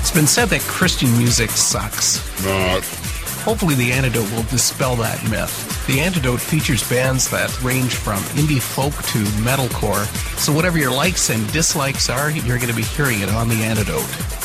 It's been said that Christian music sucks. Not. Hopefully, the antidote will dispel that myth. The antidote features bands that range from indie folk to metalcore, so whatever your likes and dislikes are, you're going to be hearing it on the antidote.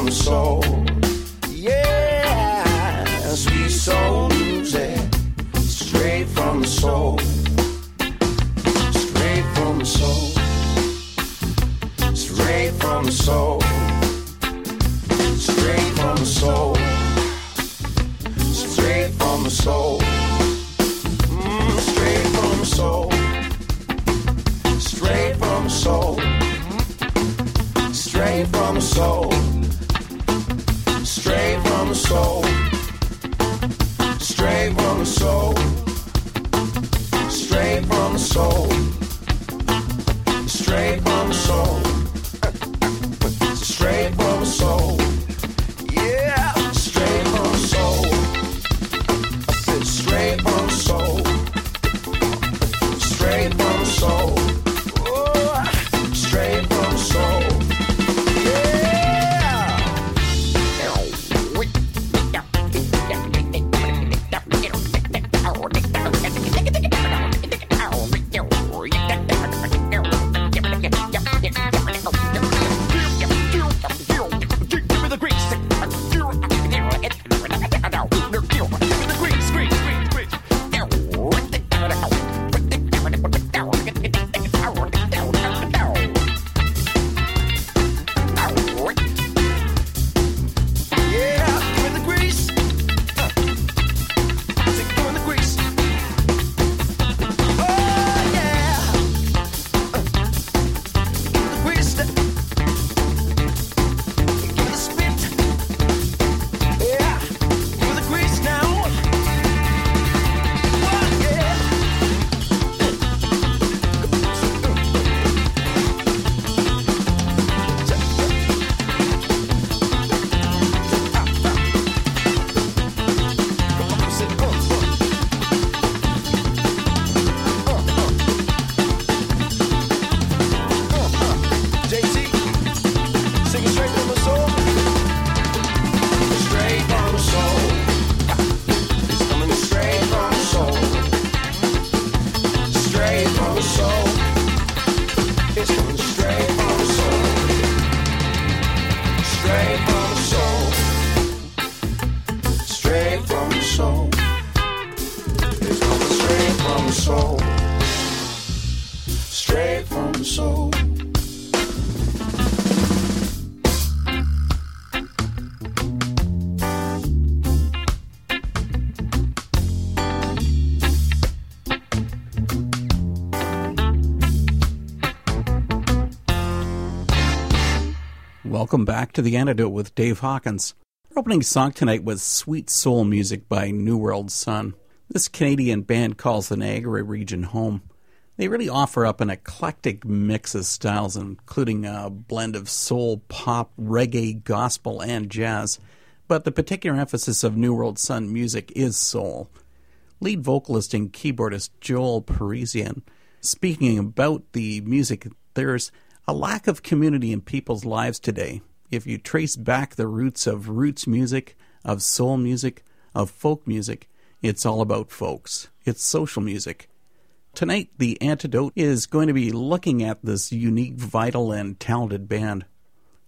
some soul. Yeah, sweet soul music, straight from the soul. Straight from the soul. Straight from the soul. Straight from the soul. Straight from the soul. Mm, straight from the soul. Straight from the soul. Straight from the soul so. Welcome back to The Antidote with Dave Hawkins. Our opening song tonight was Sweet Soul Music by Newworldson. This Canadian band calls the Niagara region home. They really offer up an eclectic mix of styles, including a blend of soul, pop, reggae, gospel, and jazz. But the particular emphasis of Newworldson music is soul. Lead vocalist and keyboardist Joel Parisien speaking about the music, there's a lack of community in people's lives today. If you trace back the roots of roots music, of soul music, of folk music, it's all about folks. It's social music. Tonight, the antidote is going to be looking at this unique, vital, and talented band.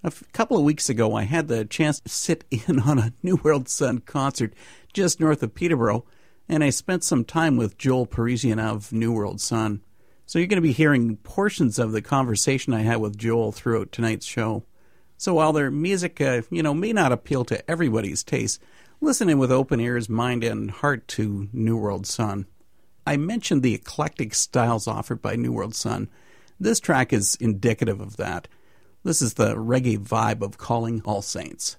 A f- couple of weeks ago, I had the chance to sit in on a Newworldson concert just north of Peterborough, and I spent some time with Joel Parisien of Newworldson. So you're going to be hearing portions of the conversation I had with Joel throughout tonight's show. So while their music, uh, you know, may not appeal to everybody's taste, listen in with open ears, mind, and heart to Newworldson. I mentioned the eclectic styles offered by Newworldson. This track is indicative of that. This is the reggae vibe of Calling All Saints.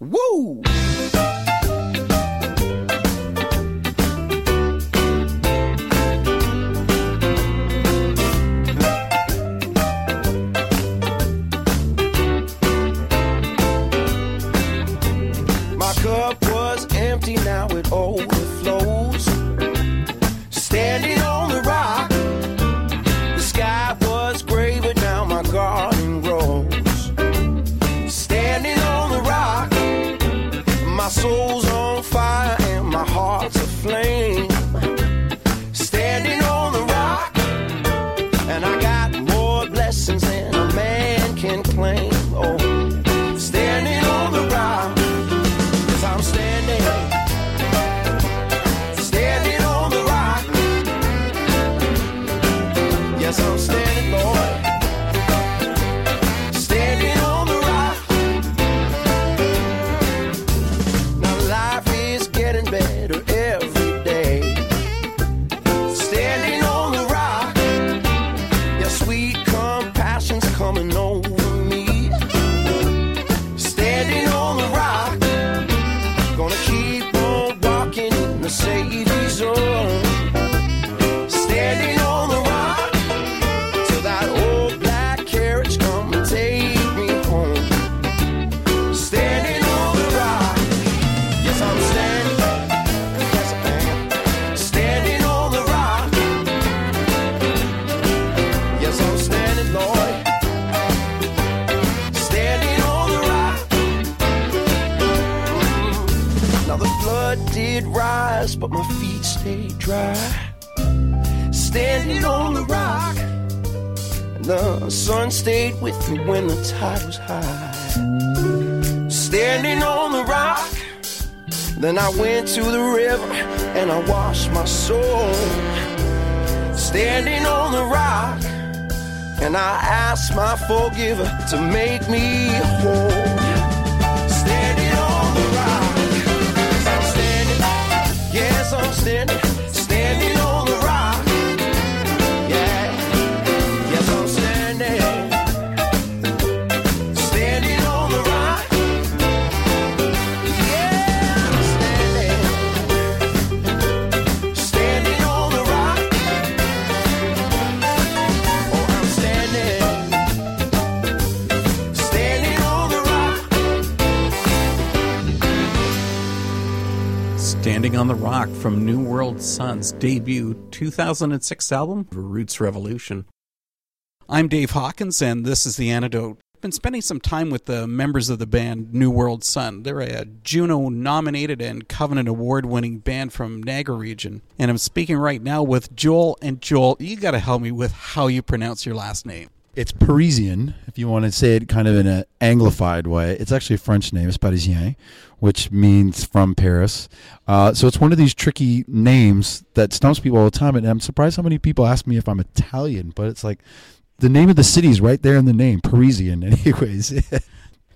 Woo! But my feet stayed dry. Standing on the rock, the sun stayed with me when the tide was high. Standing on the rock, then I went to the river and I washed my soul. Standing on the rock, and I asked my forgiver to make me whole. I'm on the Rock from Newworldson's debut 2006 album, Roots Revolution. I'm Dave Hawkins, and this is The Antidote. I've been spending some time with the members of the band Newworldson. They're a Juno nominated and Covenant Award winning band from Niagara region. And I'm speaking right now with Joel. And Joel, you got to help me with how you pronounce your last name. It's Parisian, if you want to say it kind of in an anglified way. It's actually a French name. It's Parisien, which means from Paris. Uh, so it's one of these tricky names that stumps people all the time. And I'm surprised how many people ask me if I'm Italian, but it's like the name of the city is right there in the name, Parisian, anyways.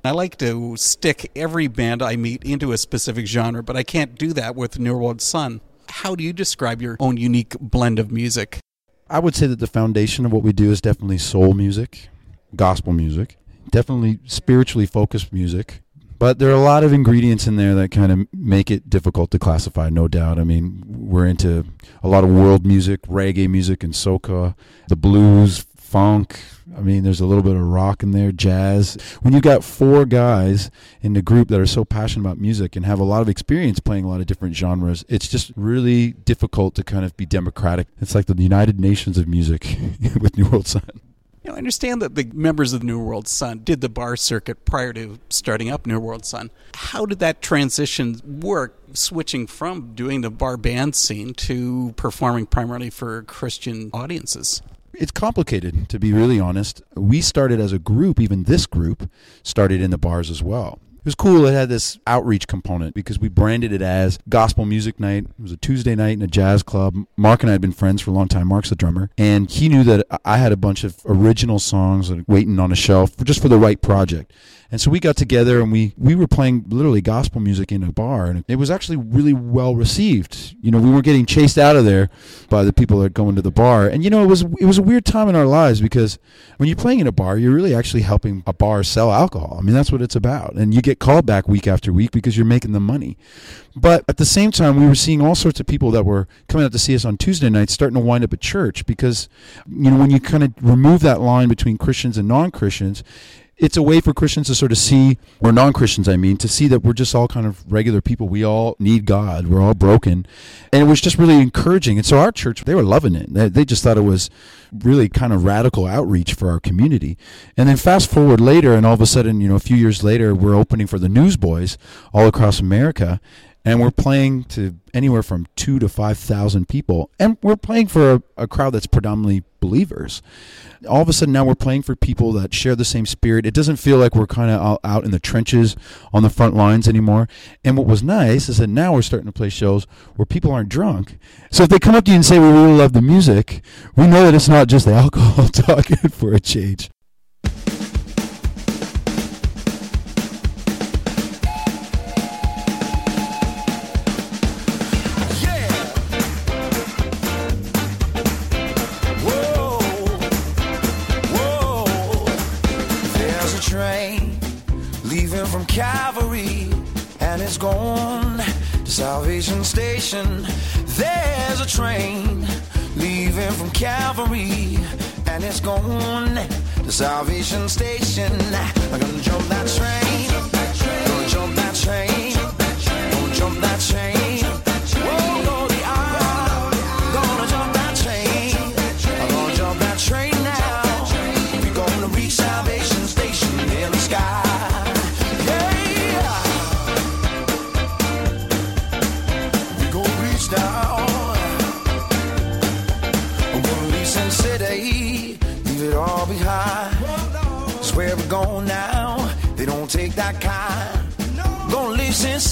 I like to stick every band I meet into a specific genre, but I can't do that with Newworldson. How do you describe your own unique blend of music? I would say that the foundation of what we do is definitely soul music, gospel music, definitely spiritually focused music. But there are a lot of ingredients in there that kind of make it difficult to classify, no doubt. I mean, we're into a lot of world music, reggae music, and soca, the blues, funk. I mean, there's a little bit of rock in there, jazz. When you've got four guys in the group that are so passionate about music and have a lot of experience playing a lot of different genres, it's just really difficult to kind of be democratic. It's like the United Nations of music with Newworldson. You know, I understand that the members of Newworldson did the bar circuit prior to starting up Newworldson. How did that transition work, switching from doing the bar band scene to performing primarily for Christian audiences? It's complicated, to be really honest. We started as a group, even this group started in the bars as well. It was cool. It had this outreach component because we branded it as Gospel Music Night. It was a Tuesday night in a jazz club. Mark and I had been friends for a long time. Mark's the drummer. And he knew that I had a bunch of original songs waiting on a shelf just for the right project. And so we got together and we we were playing literally gospel music in a bar, and it was actually really well received. You know, we weren't getting chased out of there by the people that go into the bar, and you know, it was it was a weird time in our lives because when you're playing in a bar, you're really actually helping a bar sell alcohol. I mean, that's what it's about, and you get called back week after week because you're making the money. But at the same time, we were seeing all sorts of people that were coming out to see us on Tuesday nights starting to wind up at church because, you know, when you kind of remove that line between Christians and non Christians, it's a way for Christians to sort of see, or non Christians, I mean, to see that we're just all kind of regular people. We all need God. We're all broken. And it was just really encouraging. And so our church, they were loving it. They just thought it was really kind of radical outreach for our community. And then fast forward later, and all of a sudden, you know, a few years later, we're opening for the Newsboys all across America and we're playing to anywhere from two to five thousand people, and we're playing for a, a, crowd that's predominantly believers. All of a sudden, now we're playing for people that share the same spirit. It doesn't feel like we're kind of out in the trenches on the front lines anymore. And what was nice is that now we're starting to play shows where people aren't drunk. So if they come up to you and say we really love the music, we know that it's not just the alcohol talking for a change. Gone to Salvation Station. There's a train leaving from Calvary and it's gone to Salvation Station. I'm gonna jump that train,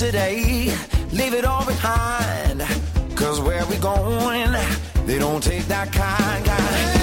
City, leave it all behind. Cause where we going, they don't take that kind. kind.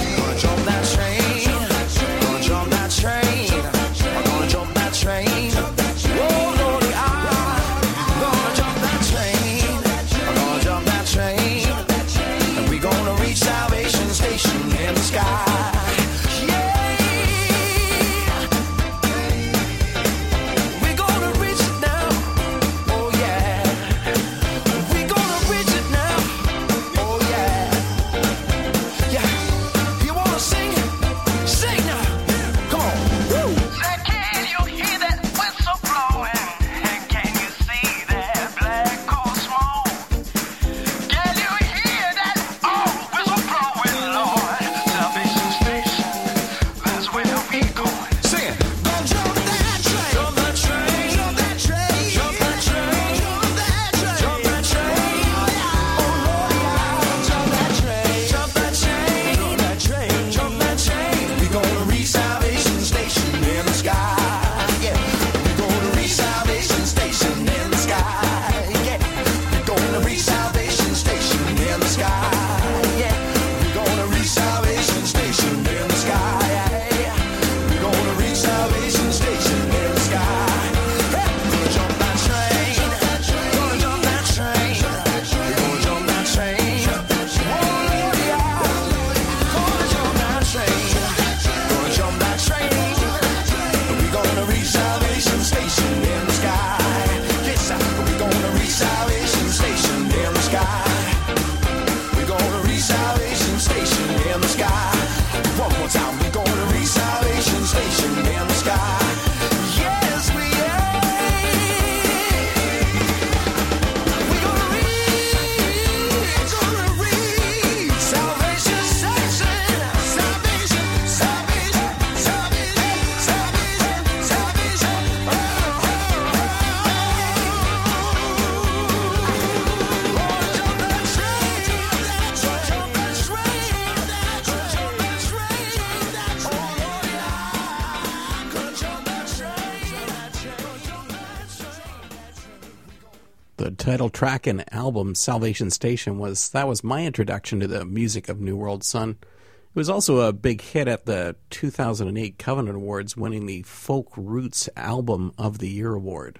Title track and album Salvation Station was that was my introduction to the music of Newworldson. It was also a big hit at the 2008 Covenant Awards, winning the Folk Roots Album of the Year award.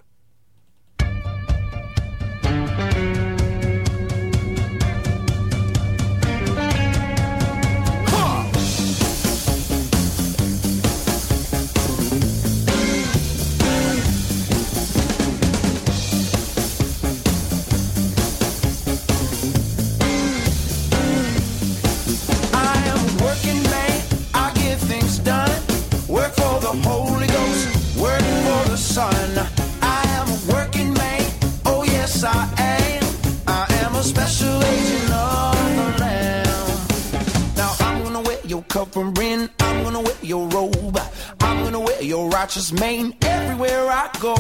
Covering. I'm gonna wear your robe. I'm gonna wear your righteous mane everywhere I go.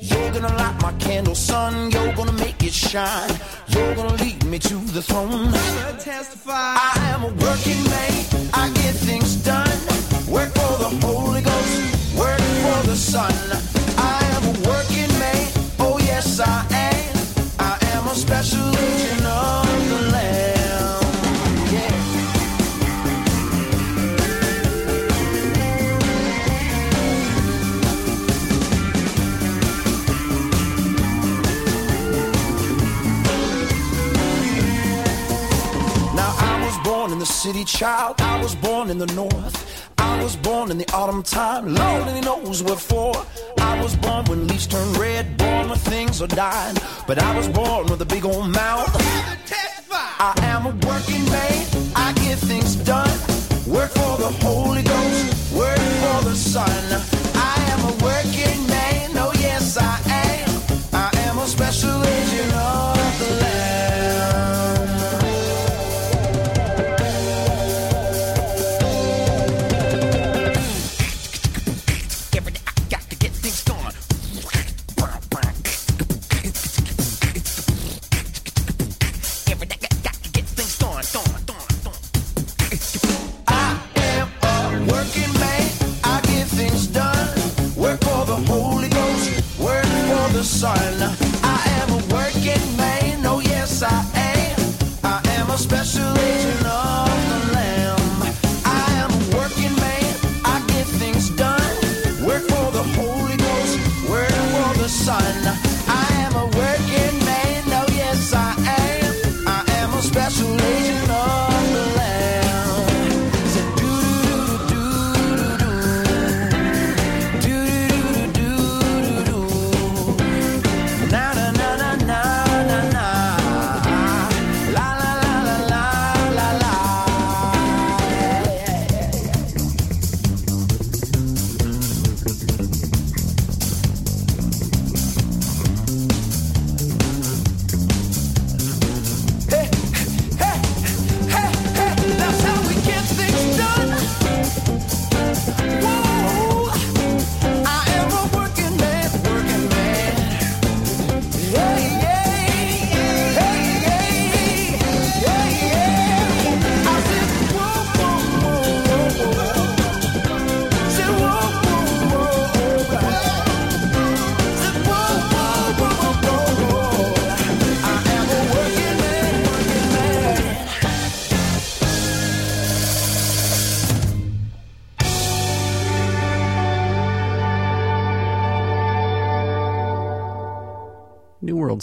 You're gonna light my candle, son. You're gonna make it shine. You're gonna lead me to the throne. I testify. I am a working man. I get things done. Work for the Holy Ghost. Work for the Son. I am a working man. Oh yes, I am. I am a special agent city child. I was born in the north. I was born in the autumn time. Lord only knows what for. I was born when leaves turn red. Born when things are dying. But I was born with a big old mouth. I am a working man. I get things done. Work for the Holy Ghost. Work for the Son.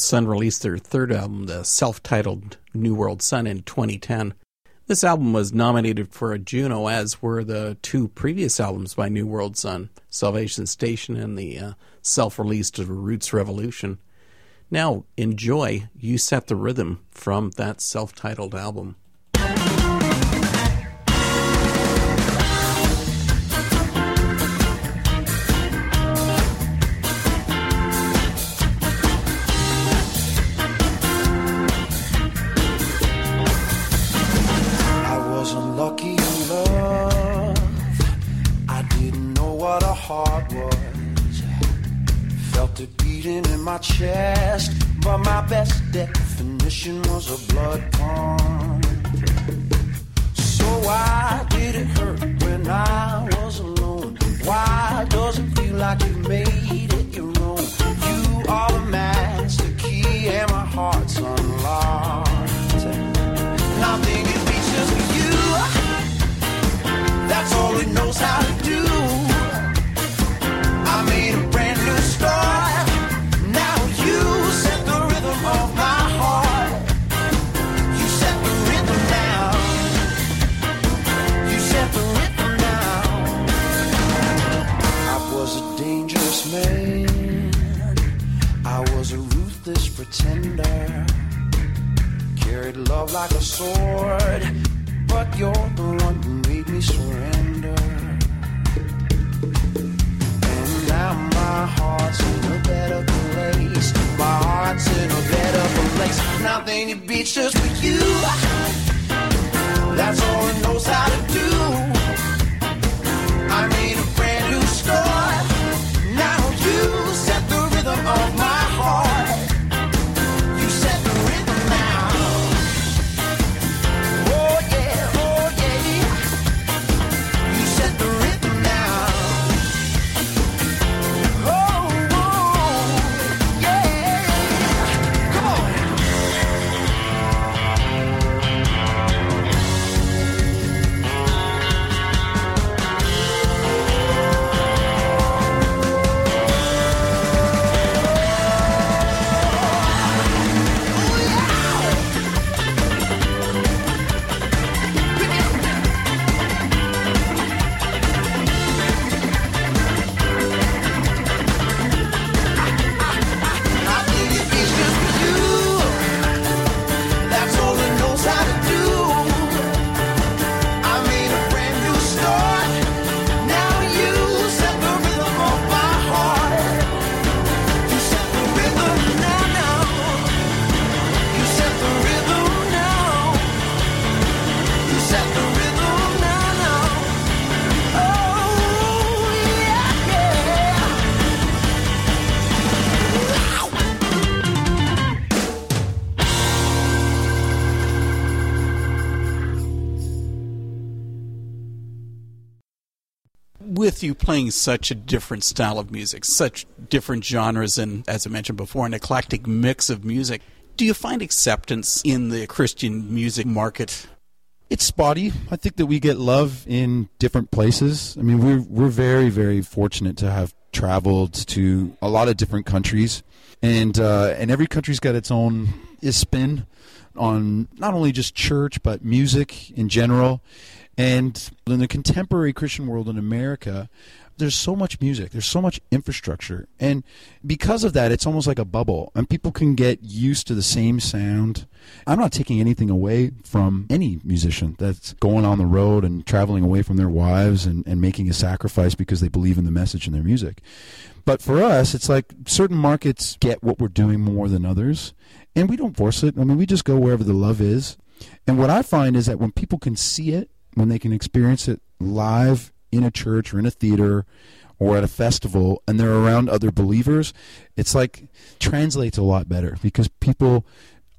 Sun released their third album, the self titled Newworldson, in 2010. This album was nominated for a Juno, as were the two previous albums by Newworldson Salvation Station and the uh, self released Roots Revolution. Now, enjoy You Set the Rhythm from that self titled album. You playing such a different style of music, such different genres, and as I mentioned before, an eclectic mix of music, do you find acceptance in the Christian music market? It's spotty. I think that we get love in different places. I mean, we're we're very very fortunate to have traveled to a lot of different countries, and uh, and every country's got its own spin on not only just church but music in general. And in the contemporary Christian world in America, there's so much music, there's so much infrastructure, and because of that, it's almost like a bubble, and people can get used to the same sound. I'm not taking anything away from any musician that's going on the road and traveling away from their wives and, and making a sacrifice because they believe in the message in their music. But for us, it's like certain markets get what we're doing more than others, and we don't force it. I mean, we just go wherever the love is. And what I find is that when people can see it, when they can experience it live in a church or in a theater or at a festival and they're around other believers, it's like translates a lot better because people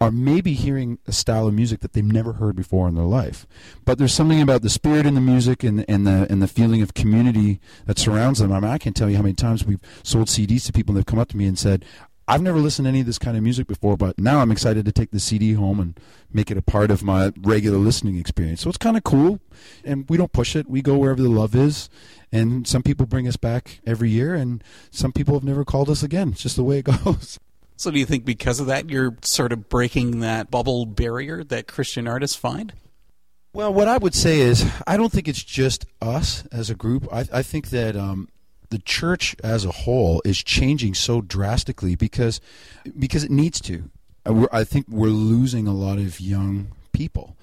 are maybe hearing a style of music that they've never heard before in their life. But there's something about the spirit in the music and, and the and the feeling of community that surrounds them. I mean, I can't tell you how many times we've sold CDs to people and they've come up to me and said, I've never listened to any of this kind of music before, but now I'm excited to take the CD home and make it a part of my regular listening experience. So it's kind of cool, and we don't push it. We go wherever the love is, and some people bring us back every year, and some people have never called us again. It's just the way it goes. So, do you think because of that, you're sort of breaking that bubble barrier that Christian artists find? Well, what I would say is, I don't think it's just us as a group. I, I think that um, the church as a whole is changing so drastically because because it needs to. I think we're losing a lot of young people,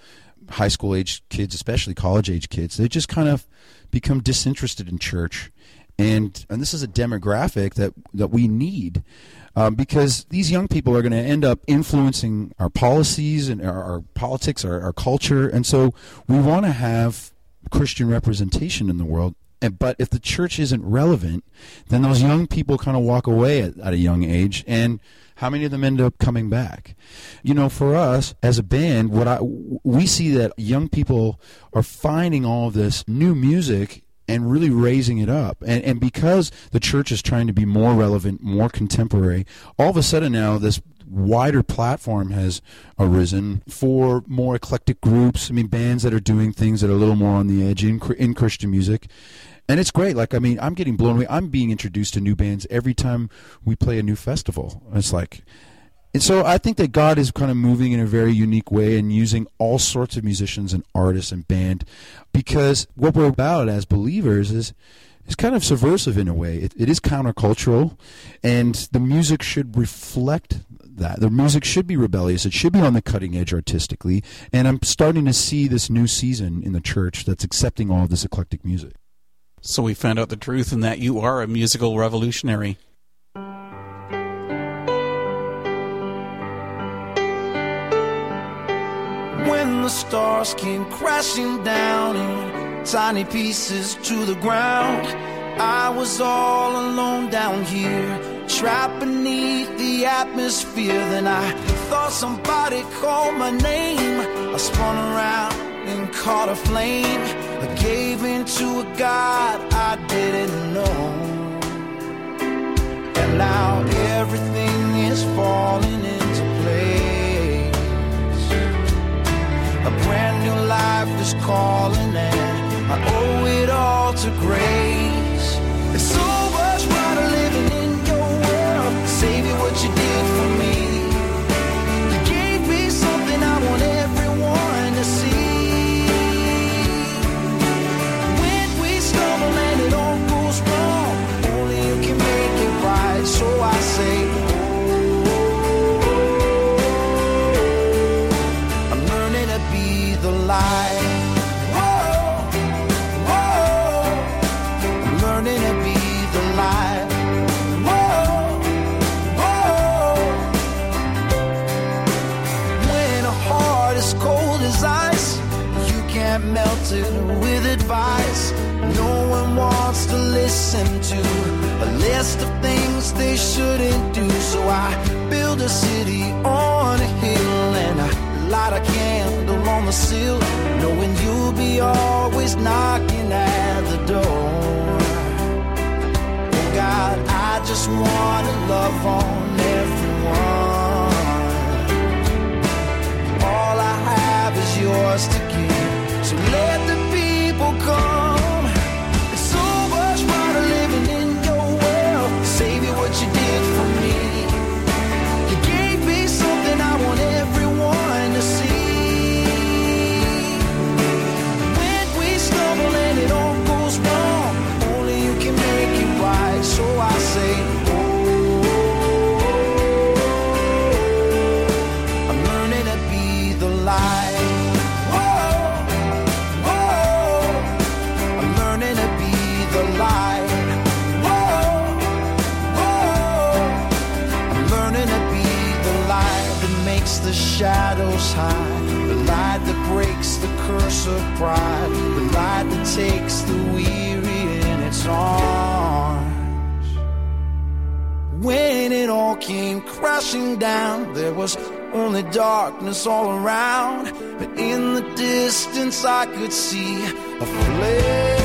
high school age kids, especially college age kids. They just kind of become disinterested in church, and and this is a demographic that that we need. Um, because these young people are going to end up influencing our policies and our, our politics, our, our culture, and so we want to have Christian representation in the world. But if the church isn't relevant, then those young people kind of walk away at, at a young age, and how many of them end up coming back? You know, for us as a band, what I we see that young people are finding all of this new music and really raising it up. And, and because the church is trying to be more relevant, more contemporary, all of a sudden now this wider platform has arisen for more eclectic groups. I mean, bands that are doing things that are a little more on the edge in, in Christian music and it's great. Like I mean, I'm getting blown away. I'm being introduced to new bands every time we play a new festival. It's like, and so I think that God is kind of moving in a very unique way and using all sorts of musicians and artists and band, because what we're about as believers is. It's kind of subversive in a way. It, it is countercultural, and the music should reflect that. The music should be rebellious. It should be on the cutting edge artistically. And I'm starting to see this new season in the church that's accepting all of this eclectic music. So we found out the truth and that you are a musical revolutionary. When the stars came crashing down in tiny pieces to the ground, I was all alone down here, trapped beneath the atmosphere. Then I thought somebody called my name. I spun around and caught a flame. I gave in to a God I didn't know. And now everything is falling into place. A brand new life is calling, and I owe it all to grace. It's all. advice no one wants to listen to. A list of things they shouldn't do. So I build a city on a hill and I light a candle on the sill, knowing you'll be always knocking at the door. Oh God, I just want to love on surprise, pride, the light that takes the weary in its arms. When it all came crashing down, there was only darkness all around, but in the distance I could see a flare.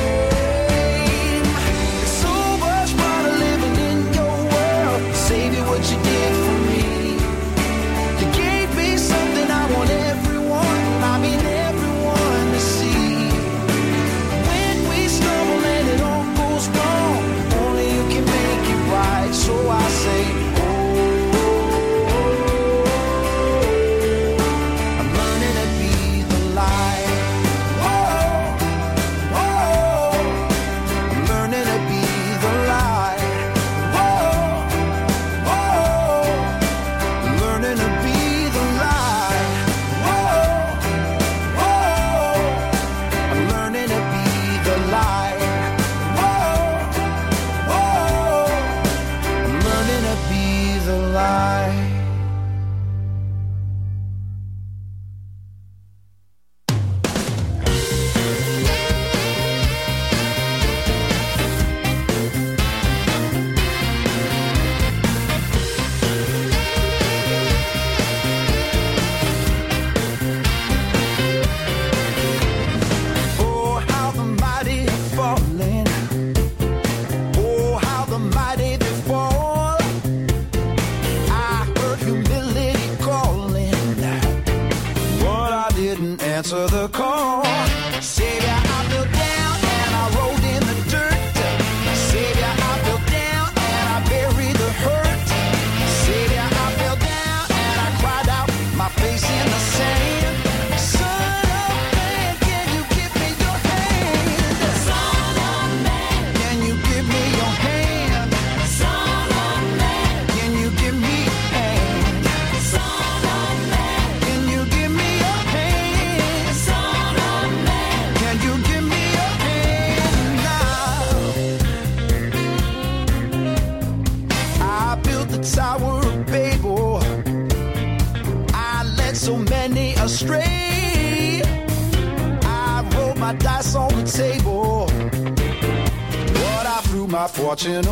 Threw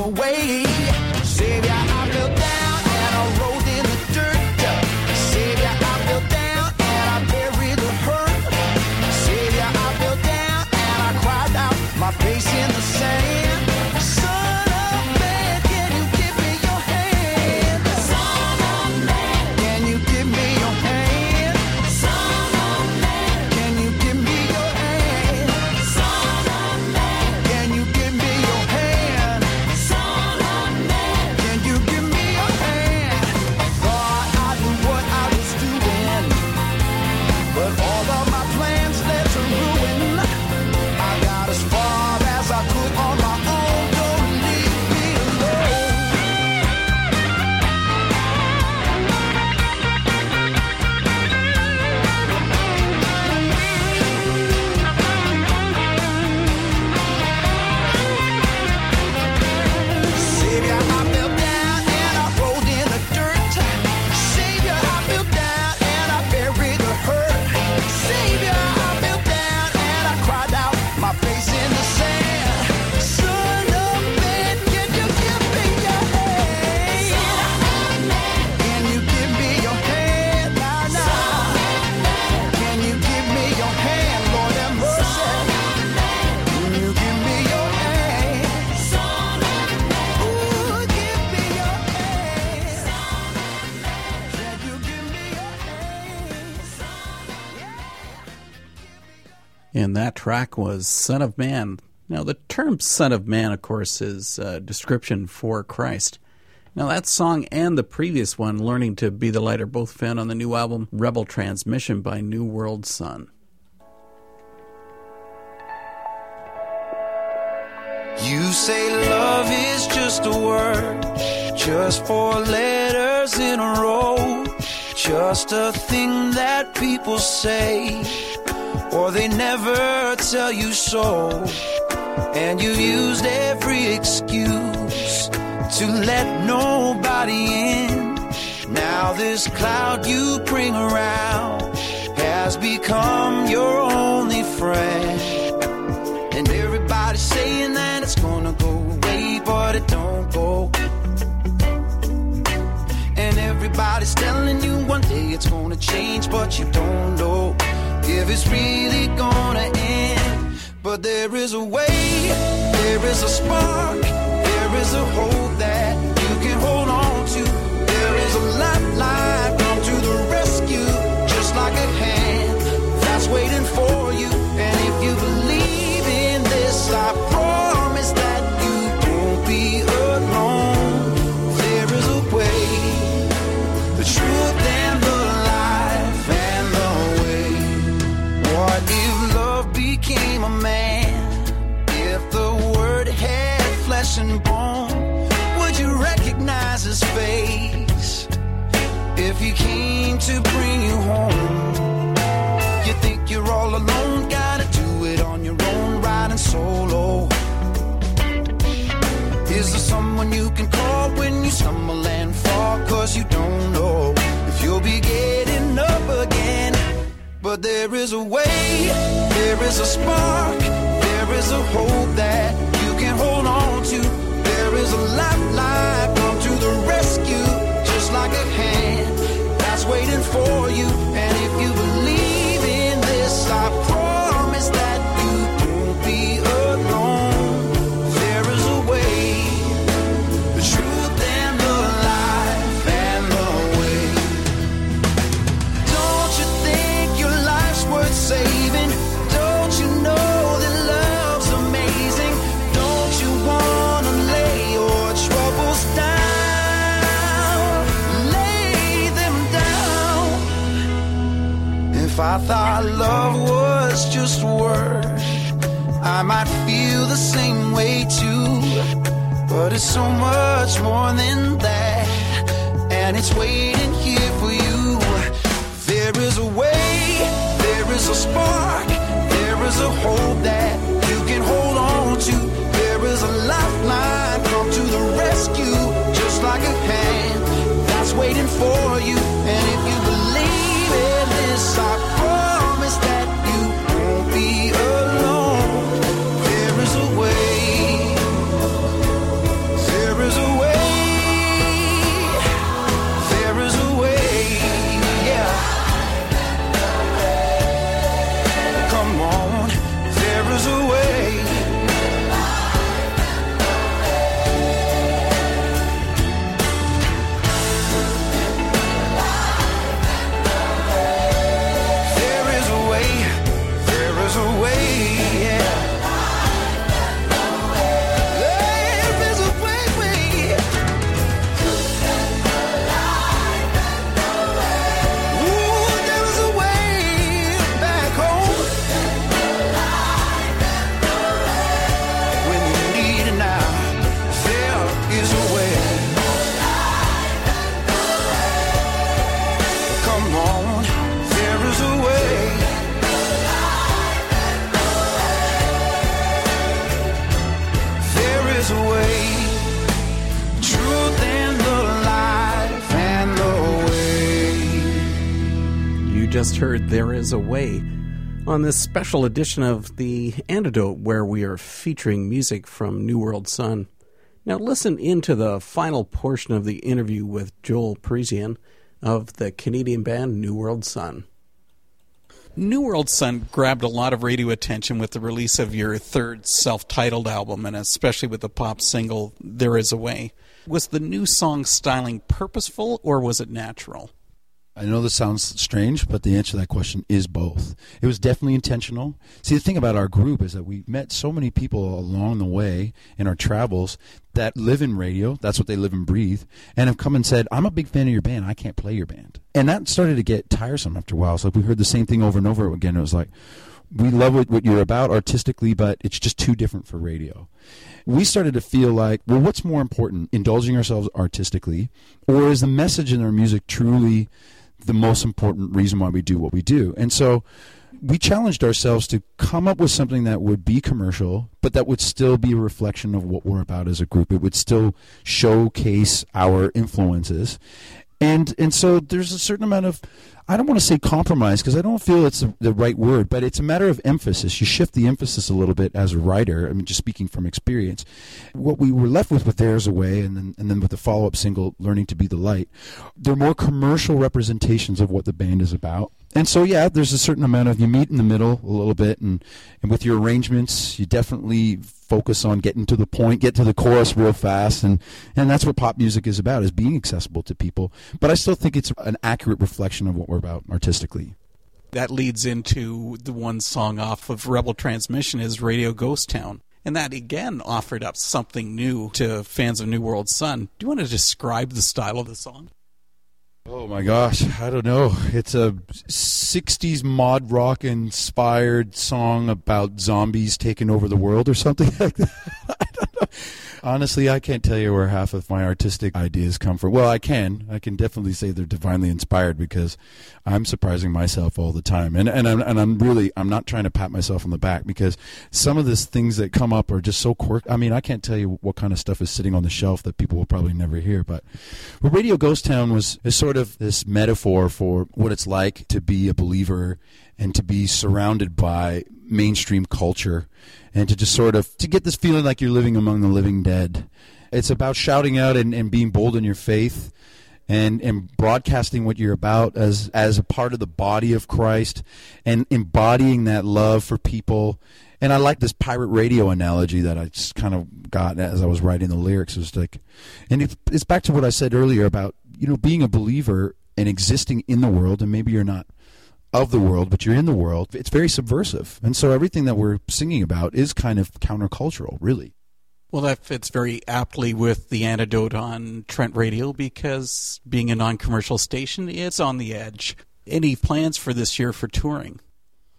track was Son of Man. Now, the term Son of Man, of course, is a description for Christ. Now, that song and the previous one, Learning to Be the Light, are both found on the new album Rebel Transmission by Newworldson. You say love is just a word, just four letters in a row, just a thing that people say, or they never tell you so. And you used every excuse to let nobody in. Now this cloud you bring around has become your only friend. And everybody's saying that it's gonna go away, but it don't go. And everybody's telling you one day it's gonna change, but you don't know if it's really gonna end. But there is a way, there is a spark, there is a hope that you can hold on to. There is a lifeline, come came to bring you home, you think you're all alone, gotta do it on your own, riding solo. Is there someone you can call when you stumble and fall? Cause you don't know if you'll be getting up again. But there is a way, there is a spark, I thought love was just a word, I might feel the same way too. But it's so much more than that, and it's waiting here for you. There is a way, there is a spark, there is a hope that you can hold on to. There is a lifeline, come to the rescue, just like a hand that's waiting for you. And Is a Way on this special edition of The Antidote, where we are featuring music from Newworldson. Now, listen into the final portion of the interview with Joel Parisien of the Canadian band Newworldson. New World Sun grabbed a lot of radio attention with the release of your third self titled album, and especially with the pop single There Is a Way. Was the new song styling purposeful or was it natural? I know this sounds strange, but the answer to that question is both. It was definitely intentional. See, the thing about our group is that we met so many people along the way in our travels that live in radio. That's what they live and breathe, and have come and said, "I'm a big fan of your band. I can't play your band," and that started to get tiresome after a while. So we heard the same thing over and over again. It was like, "We love what, what you're about artistically, but it's just too different for radio." we started to feel like, well, what's more important, indulging ourselves artistically, or is the message in our music truly the most important reason why we do what we do. And so we challenged ourselves to come up with something that would be commercial, but that would still be a reflection of what we're about as a group. It would still showcase our influences. And and so there's a certain amount of I don't want to say compromise because I don't feel it's the right word, but it's a matter of emphasis. You shift the emphasis a little bit as a writer. I mean, just speaking from experience, what we were left with with "There's a Way" and then and then with the follow up single "Learning to Be the Light," they're more commercial representations of what the band is about and so yeah, there's a certain amount of you meet in the middle a little bit, and and with your arrangements, you definitely focus on getting to the point, get to the chorus real fast, and and that's what pop music is about, is being accessible to people. But I still think it's an accurate reflection of what about artistically. That leads into the one song off of Rebel Transmission is Radio Ghost Town. And that again offered up something new to fans of Newworldson. Do you want to describe the style of the song? Oh my gosh, I don't know. It's a 60s mod rock inspired song about zombies taking over the world or something like that. Honestly, I can't tell you where half of my artistic ideas come from. Well, I can. I can definitely say they're divinely inspired because I'm surprising myself all the time. And and I'm and I'm really I'm not trying to pat myself on the back because some of the things that come up are just so quirky. I mean, I can't tell you what kind of stuff is sitting on the shelf that people will probably never hear. But Radio Ghost Town was is sort of this metaphor for what it's like to be a believer and to be surrounded by mainstream culture and to just sort of to get this feeling like you're living among the living dead. It's about shouting out and, and being bold in your faith and and broadcasting what you're about as as a part of the body of Christ and embodying that love for people. And I like this pirate radio analogy that I just kind of got as I was writing the lyrics. It was like, and it's, it's back to what I said earlier about you know being a believer and existing in the world, and maybe you're not of the world, but you're in the world. It's very subversive. And so everything that we're singing about is kind of countercultural, really. Well, that fits very aptly with the antidote on Trent Radio because being a non commercial station, it's on the edge. Any plans for this year for touring?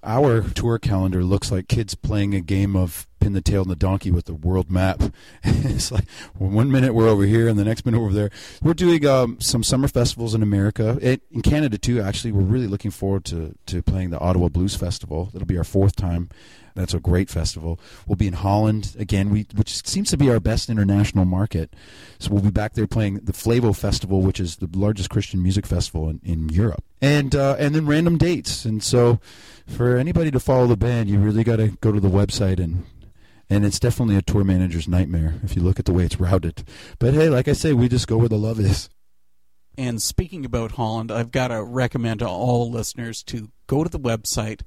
Our tour calendar looks like kids playing a game of pin the tail on the donkey with the world map. it's like well, one minute we're over here and the next minute we're there. We're doing um, some summer festivals in America, it, in Canada too. Actually, we're really looking forward to to playing the Ottawa Blues Festival. It'll be our fourth time. That's a great festival. We'll be in Holland again, we, which seems to be our best international market. So we'll be back there playing the Flevo Festival, which is the largest Christian music festival in, in Europe, and uh, and then random dates. And so, for anybody to follow the band, you really got to go to the website and and it's definitely a tour manager's nightmare if you look at the way it's routed. But hey, like I say, we just go where the love is. And speaking about Holland, I've got to recommend to all listeners to go to the website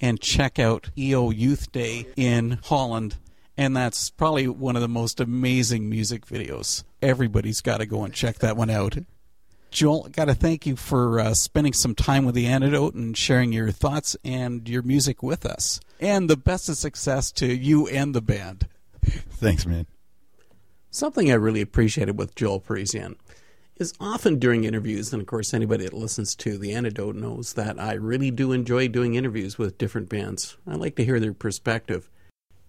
and check out EO Youth Day in Holland. And that's probably one of the most amazing music videos. Everybody's got to go and check that one out. Joel, got to thank you for uh, spending some time with the antidote and sharing your thoughts and your music with us. And the best of success to you and the band. Thanks, man. Something I really appreciated with Joel Parisien is often during interviews, and of course, anybody that listens to The Antidote knows that I really do enjoy doing interviews with different bands. I like to hear their perspective.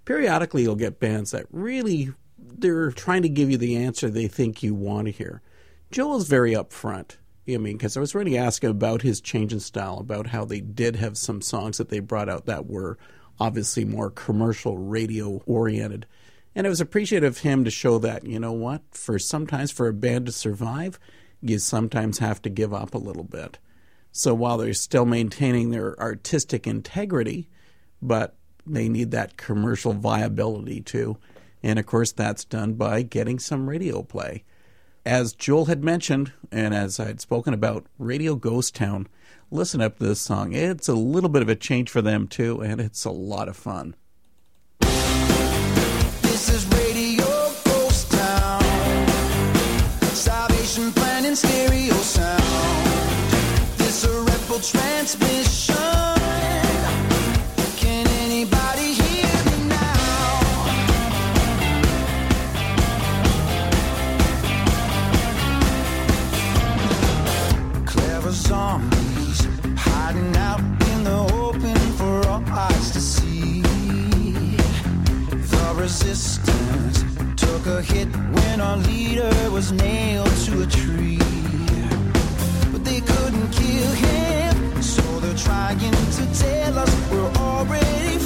Periodically, you'll get bands that really they're trying to give you the answer they think you want to hear. Joel is very upfront. I mean, because I was already asking about his change in style, about how they did have some songs that they brought out that were obviously more commercial radio oriented. And it was appreciative of him to show that, you know what, for sometimes for a band to survive, you sometimes have to give up a little bit. So while they're still maintaining their artistic integrity, but they need that commercial viability too. And of course, that's done by getting some radio play. As Joel had mentioned, and as I had spoken about, Radio Ghost Town, listen up to this song. It's a little bit of a change for them too, and it's a lot of fun. Was nailed to a tree. But they couldn't kill him, trying to tell us we're already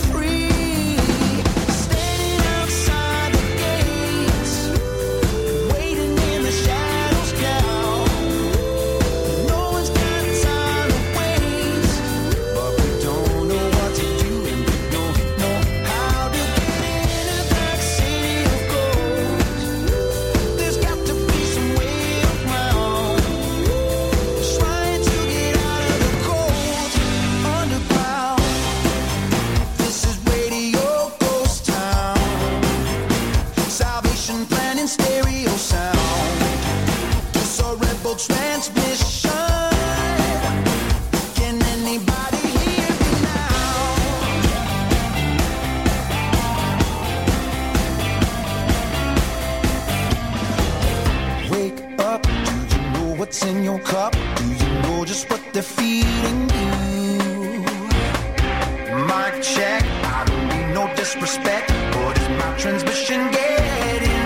disrespect, but is my transmission getting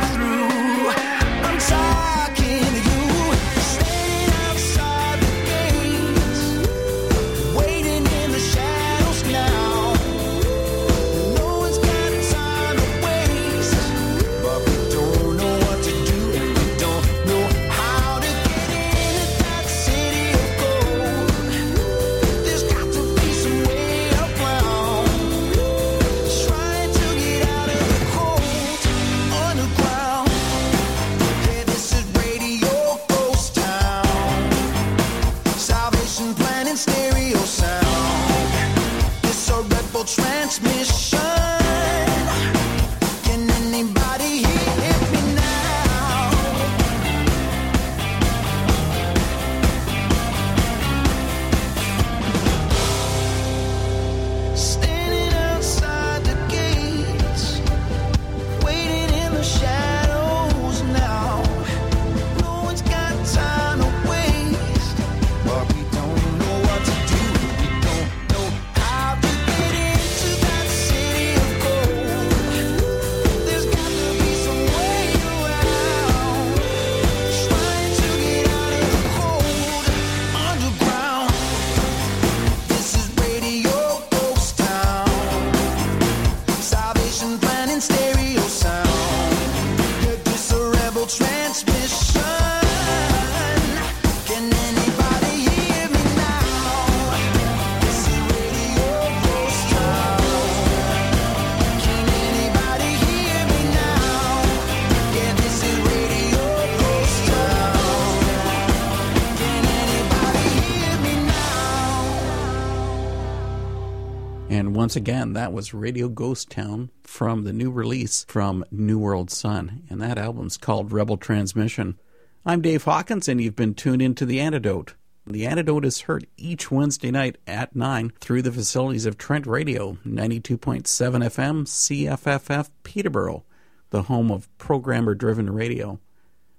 once again, that was Radio Ghost Town from the new release from Newworldson. And that album's called Rebel Transmission. I'm Dave Hawkins, and you've been tuned into The Antidote. The Antidote is heard each Wednesday night at 9 through the facilities of Trent Radio, 92.7 FM, CFFF Peterborough, the home of programmer driven radio.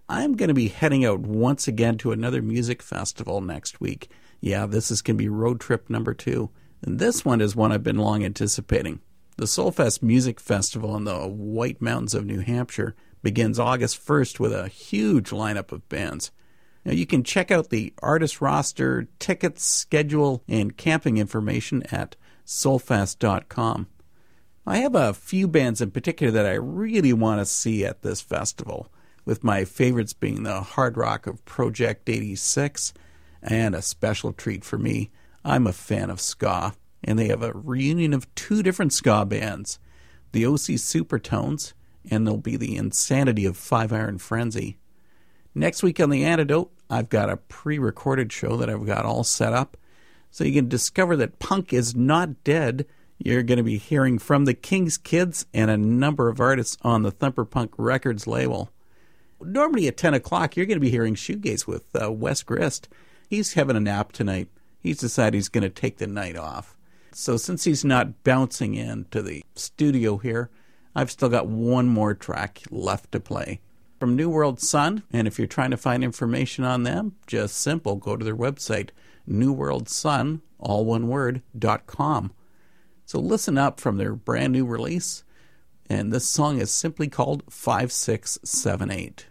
I'm going to be heading out once again to another music festival next week. Yeah, this is going to be road trip number two. And this one is one I've been long anticipating. The Soulfest Music Festival in the White Mountains of New Hampshire begins August 1st with a huge lineup of bands. Now you can check out the artist roster, tickets, schedule, and camping information at soulfest.com. I have a few bands in particular that I really want to see at this festival, with my favorites being the hard rock of Project 86, And a special treat for me, I'm a fan of ska, and they have a reunion of two different ska bands the OC Supertones, and there'll be the insanity of Five Iron Frenzy. Next week on The Antidote, I've got a pre recorded show that I've got all set up so you can discover that punk is not dead. You're going to be hearing from the King's Kids and a number of artists on the Thumper Punk Records label. Normally at 10 o'clock, you're going to be hearing Shoegaze with uh, Wes Grist. He's having a nap tonight. He's decided he's going to take the night off. So since he's not bouncing into the studio here, I've still got one more track left to play from Newworldson. And if you're trying to find information on them, just simple go to their website, Newworldson, all one word, dot com. So listen up from their brand new release. And this song is simply called 5678.